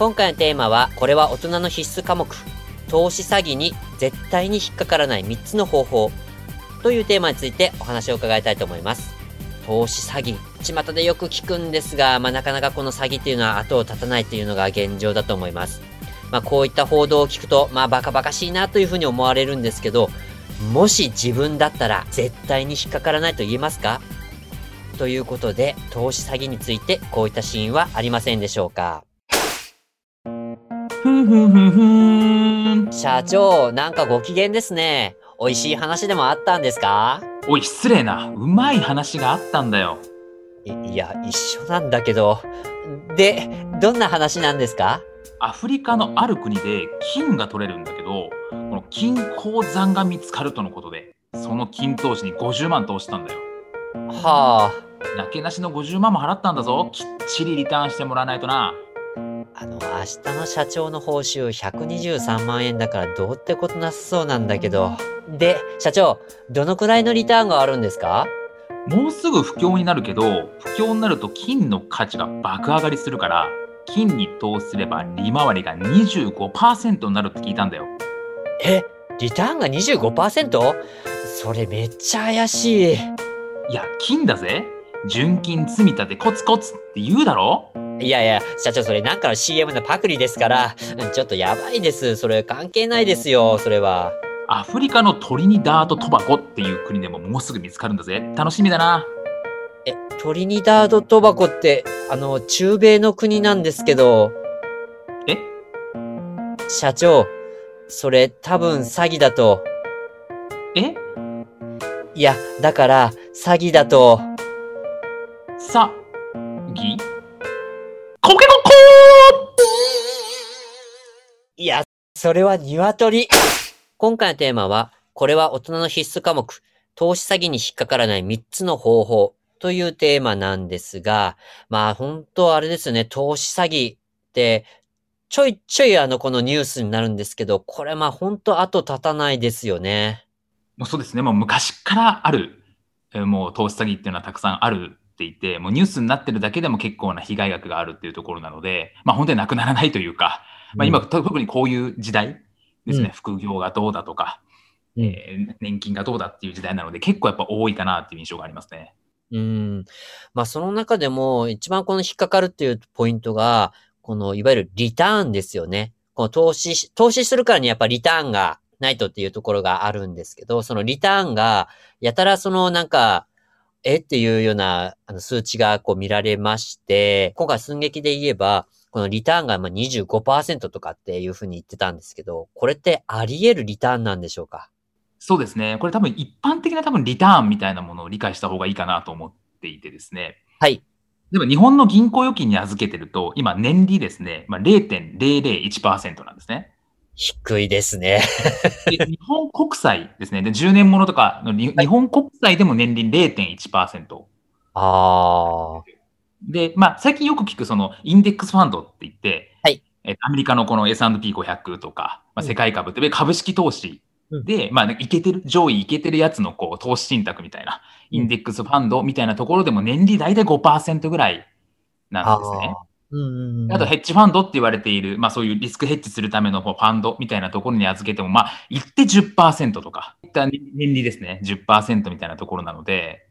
今回のテーマはこれは大人の必須科目。投資詐欺に絶対に引っかからない3つの方法。というテーマについてお話を伺いたいと思います。投資詐欺。巷でよく聞くんですが、まあ、なかなかこの詐欺っていうのは後を絶たないっていうのが現状だと思います。まあ、こういった報道を聞くと、まあ、バカバカしいなというふうに思われるんですけど、もし自分だったら絶対に引っかからないと言えますか？ということで、投資詐欺についてこういったシーンはありませんでしょうか？んふんふんふん。社長、なんかご機嫌ですね。美味しい話でもあったんですか？おい失礼な。うまい話があったんだよ。いいや、一緒なんだけど。で、どんな話なんですか？アフリカのある国で金が取れるんだけどこの金鉱山が見つかるとのことでその金投資に50万投資したんだよ。はなけなしの50万も払ったんだぞ。きっちりリターンしてもらわないとなあ、あの、明日の社長の報酬123万円だからどうってことなさそうなんだけど。で、社長、どのくらいのリターンがあるんですか？もうすぐ不況になるけど不況になると金の価値が爆上がりするから金に投資すれば利回りが25%になるって聞いたんだよえ、リターンが 25%? それめっちゃ怪しい。いや金だぜ純金積み立てコツコツって言うだろ？いやいや、社長それなんかの CM のパクリですから、うんちょっとやばいです。それ関係ないですよ、それは。アフリカのトリニダード・トバゴっていう国でももうすぐ見つかるんだぜ楽しみだなえ、トリニダード・トバコって、あの、中米の国なんですけど、え？社長、それ多分詐欺だと。え？いや、だから、詐欺だと。さぎそれは鶏。今回のテーマは、これは大人の必須科目、投資詐欺に引っかからない3つの方法というテーマなんですが、まあ本当あれですよね、投資詐欺って、ちょいちょいあのこのニュースになるんですけど、これまあ本当後立たないですよね。もうそうですねもう昔からあるもう投資詐欺っていうのはたくさんあるっていてもうニュースになってるだけでも結構な被害額があるっていうところなのでまあ本当になくならないというか、まあ、今、と特にこういう時代ですね、うん副業がどうだとか、うんえー年金がどうだっていう時代なので結構やっぱ多いかなっていう印象がありますね。うん。まあその中でも一番この引っかかるっていうポイントが、このいわゆるリターンですよね。この投資し、投資するからにやっぱリターンがないとっていうところがあるんですけど、そのリターンがやたらそのなんか、えっていうようなあの数値がこう見られまして、今回寸劇で言えば、このリターンがまあ25%とかっていうふうに言ってたんですけど、これってあり得るリターンなんでしょうか？そうですね。これ多分一般的な多分リターンみたいなものを理解した方がいいかなと思っていてですね。はい。でも日本の銀行預金に預けてると、今年利ですね、まあ、0.001%なんですね。低いですね。で日本国債ですね。で、10年ものとかのに日本国債でも年利0.1%。ああ。で、まあ、最近よく聞くそのインデックスファンドって言って、はい。えアメリカのこの S&P500 とか、まあ、うん。世界株って株式投資。で、まあ、いけてる、上位いけてるやつのこう投資信託みたいな、インデックスファンドみたいなところでも年利大体5%ぐらいなんですね。うんうんうんあとヘッジファンドって言われている、まあそういうリスクヘッジするためのファンドみたいなところに預けても、まあ言って10%とか、いった年利ですね、10%みたいなところなので、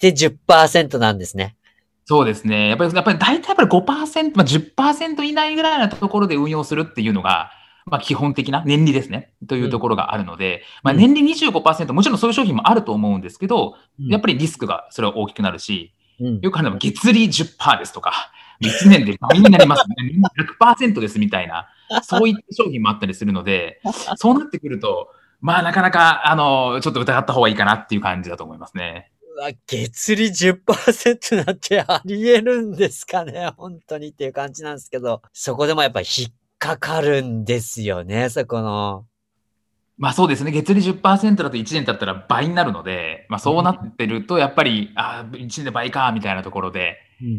で10%なんですね。そうですね。やっぱり、やっぱり大体やっぱり5%、まあ10%以内ぐらいなところで運用するっていうのが、まあ基本的な年利ですね。というところがあるので、まあうん年利25%、もちろんそういう商品もあると思うんですけど、やっぱぱりリスクがそれは大きくなるし、り、よくあるのは月利10%ですとか、1年で倍になりますね。みんな100%ですみたいな、そういった商品もあったりするので、そうなってくると、まあなかなか、あの、ちょっと疑った方がいいかなっていう感じだと思いますね。月利10%なんてあり得るんですかね 本当にっていう感じなんですけど、そこでもやっぱり引っかかるんですよね、そこの。まあそうですね。月利10%だと1年経ったら倍になるので、まあそうなってると、やっぱり、ああ、1年で倍か、みたいなところで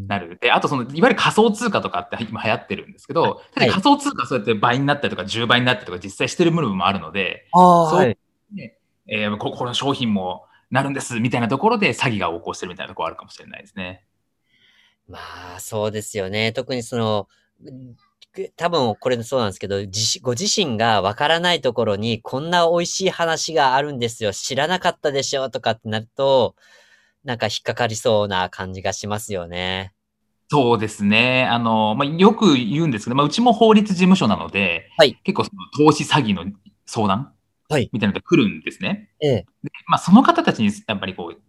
なる。で、あとその、いわゆる仮想通貨とかって今流行ってるんですけど、はい仮想通貨そうやって倍になったりとか10倍になったりとか実際してる部分もあるので、そうはい。ねえーここの商品もなるんですみたいなところで詐欺が横行してるみたいなところあるかもしれないですね。まあ、そうですよね。特にその、多分これそうなんですけど、自ご自身がわからないところにこんな美味しい話があるんですよ。知らなかったでしょとかってなると、なんか引っかかりそうな感じがしますよね。そうですね。あの、まあ、よく言うんですけど、まあ、うちも法律事務所なので、はい結構その投資詐欺の相談はいみたいなのが来るんですね。ええ。まあ、その方たちにやっぱりこう、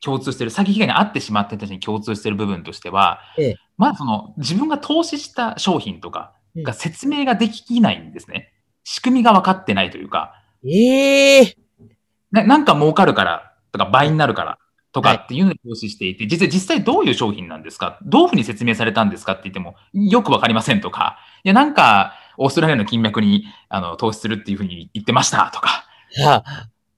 共通してる、詐欺被害に遭ってしまった人たちに共通してる部分としては、ええ。まずその自分が投資した商品とかが説明ができないんですね。仕組みが分かってないというか、ええ。ななんか儲かるからとか倍になるからとはい。かっていうのに投資していて、実際実際どういう商品なんですか？どういうふうに説明されたんですかって言ってもよくわかりませんとか、いやなんかオーストラリアの金脈にあの投資するっていうふうに言ってましたとか、は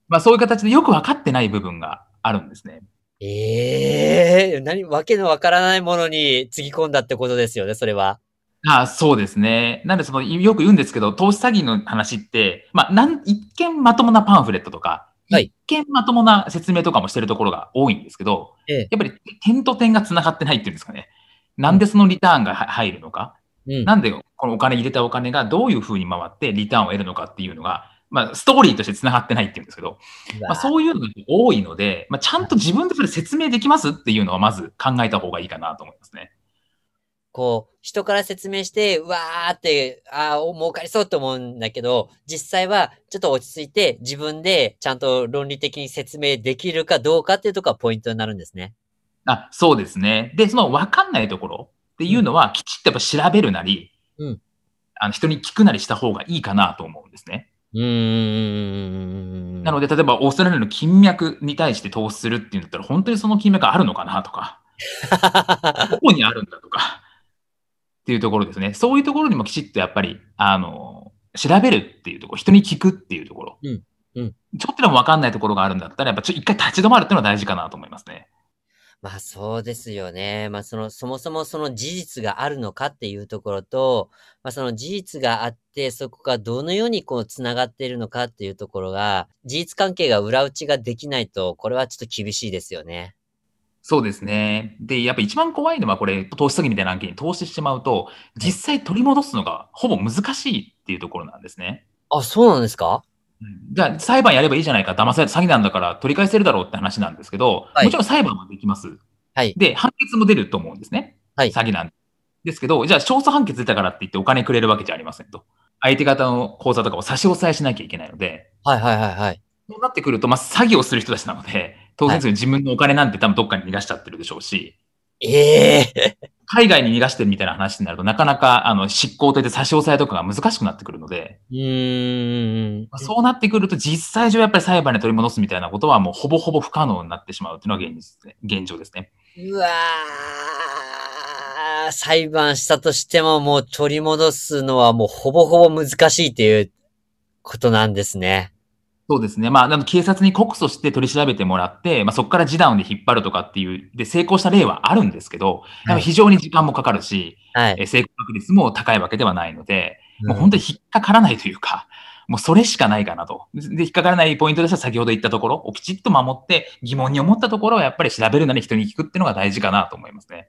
まあそういう形でよくわかってない部分があるんですね。ええ何、わけのわからないものにつぎ込んだってことですよね、それは。ああそうですね。なんでその、よく言うんですけど、投資詐欺の話って、まあ、なん、一見まともなパンフレットとか、はい一見まともな説明とかもしてるところが多いんですけど、ええやっぱり点と点が繋がってないっていうんですかね。なんでそのリターンがは入るのか、うん。なんでこのお金入れたお金がどういう風に回ってリターンを得るのかっていうのが、まあ、ストーリーとして繋がってないっていうんですけど、まあ、そういうのが多いので、まあ、ちゃんと自分でそれ説明できますっていうのはまず考えた方がいいかなと思いますね。こう、人から説明して、うわーって、ああ、お儲かりそうって思うんだけど、実際はちょっと落ち着いて自分でちゃんと論理的に説明できるかどうかっていうところがポイントになるんですね。あ、そうですね。で、その分かんないところっていうのは、きちっとやっぱ調べるなり、うんあの人に聞くなりした方がいいかなと思うんですね。うーん。なので、例えばオーストラリアの金脈に対して投資するっていうんだったら、本当にその金脈あるのかなとか、どこにあるんだとか、っていうところですね。そういうところにもきちっとやっぱり、あの、調べるっていうところ、人に聞くっていうところ。うんうんちょっとでも分かんないところがあるんだったら、やっぱちょ一回立ち止まるっていうのは大事かなと思いますね。まあそうですよね。まあその、そもそもその事実があるのかっていうところと、まあその事実があって、そこがどのようにこう繋がっているのかっていうところが、事実関係が裏打ちができないと、これはちょっと厳しいですよね。そうですね。で、やっぱ一番怖いのはこれ、投資詐欺みたいな案件に投資してしまうと、実際取り戻すのがほぼ難しいっていうところなんですね。あ、そうなんですか？じゃあ、裁判やればいいじゃないか、騙された詐欺なんだから取り返せるだろうって話なんですけど、はいもちろん裁判もできます。はい。で、判決も出ると思うんですね。はい詐欺なんですけど、じゃあ、勝訴判決出たからって言ってお金くれるわけじゃありませんと。相手方の口座とかを差し押さえしなきゃいけないので、はいはいはいはい。そうなってくると、まあ、詐欺をする人たちなので、当然自分のお金なんて多分どっかに逃がしちゃってるでしょうし、ええ海外に逃がしてるみたいな話になると、なかなか、あの、執行といって差し押さえとかが難しくなってくるので、うーん。まあそうなってくると、実際上やっぱり裁判で取り戻すみたいなことはもうほぼほぼ不可能になってしまうというのが現実ですね、現状ですね。うわー、裁判したとしてももう取り戻すのはもうほぼほぼ難しいっていうことなんですね。そうですね。まあ、あの警察に告訴して取り調べてもらって、まあ、そこから示談で引っ張るとかっていう、で、成功した例はあるんですけど、やっぱ非常に時間もかかるし、はい。え成功確率も高いわけではないので、もう本当当に引っかからないというか、もうそれしかないかなと。で、引っかからないポイントとしては先ほど言ったところをきちっと守って疑問に思ったところはやっぱり調べるなり人に聞くっていうのが大事かなと思いますね。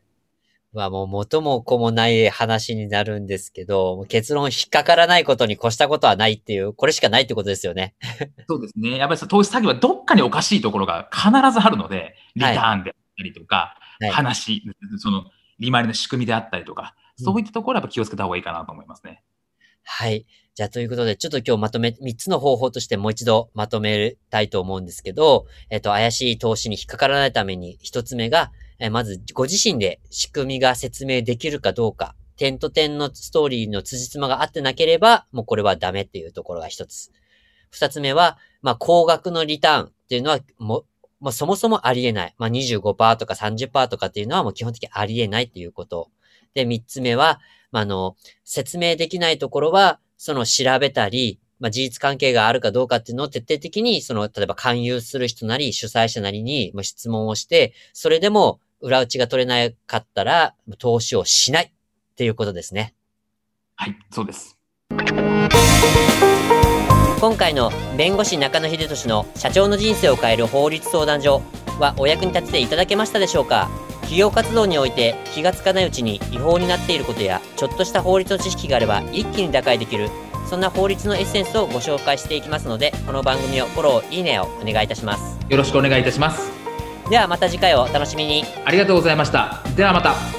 はもう元も子もない話になるんですけど、結論引っかからないことに越したことはないっていう、これしかないってことですよね。そうですね。やっぱり投資詐欺はどっかにおかしいところが必ずあるので、リターンであったりとか、はい話、その利回りの仕組みであったりとか、うんそういったところはやっぱ気をつけた方がいいかなと思いますね。はい。じゃあ、ということで、ちょっと今日まとめ、3つの方法としてもう一度まとめたいと思うんですけど、えっと、怪しい投資に引っかからないために、1つ目が、えまず、ご自身で仕組みが説明できるかどうか、点と点のストーリーの辻褄が合ってなければ、もうこれはダメっていうところが1つ。2つ目は、まあ、高額のリターンっていうのは、も、まあ、そもそもありえない。まあ、25%とか30%とかっていうのはもう基本的にありえないっていうこと。で、3つ目は、まあ、あの、説明できないところは、その調べたり、まあ、事実関係があるかどうかっていうのを徹底的に、その、例えば勧誘する人なり、主催者なりにま質問をして、それでも裏打ちが取れなかったら、投資をしないっていうことですね。はい、そうです。今回の弁護士中野秀俊の社長の人生を変える法律相談所はお役に立てていただけましたでしょうか？企業活動において気がつかないうちに違法になっていることやちょっとした法律の知識があれば一気に打開できるそんな法律のエッセンスをご紹介していきますのでこの番組をフォローいいねをお願いいたしますよろしくお願いいたします。ではまた次回をお楽しみにありがとうございました。ではまた。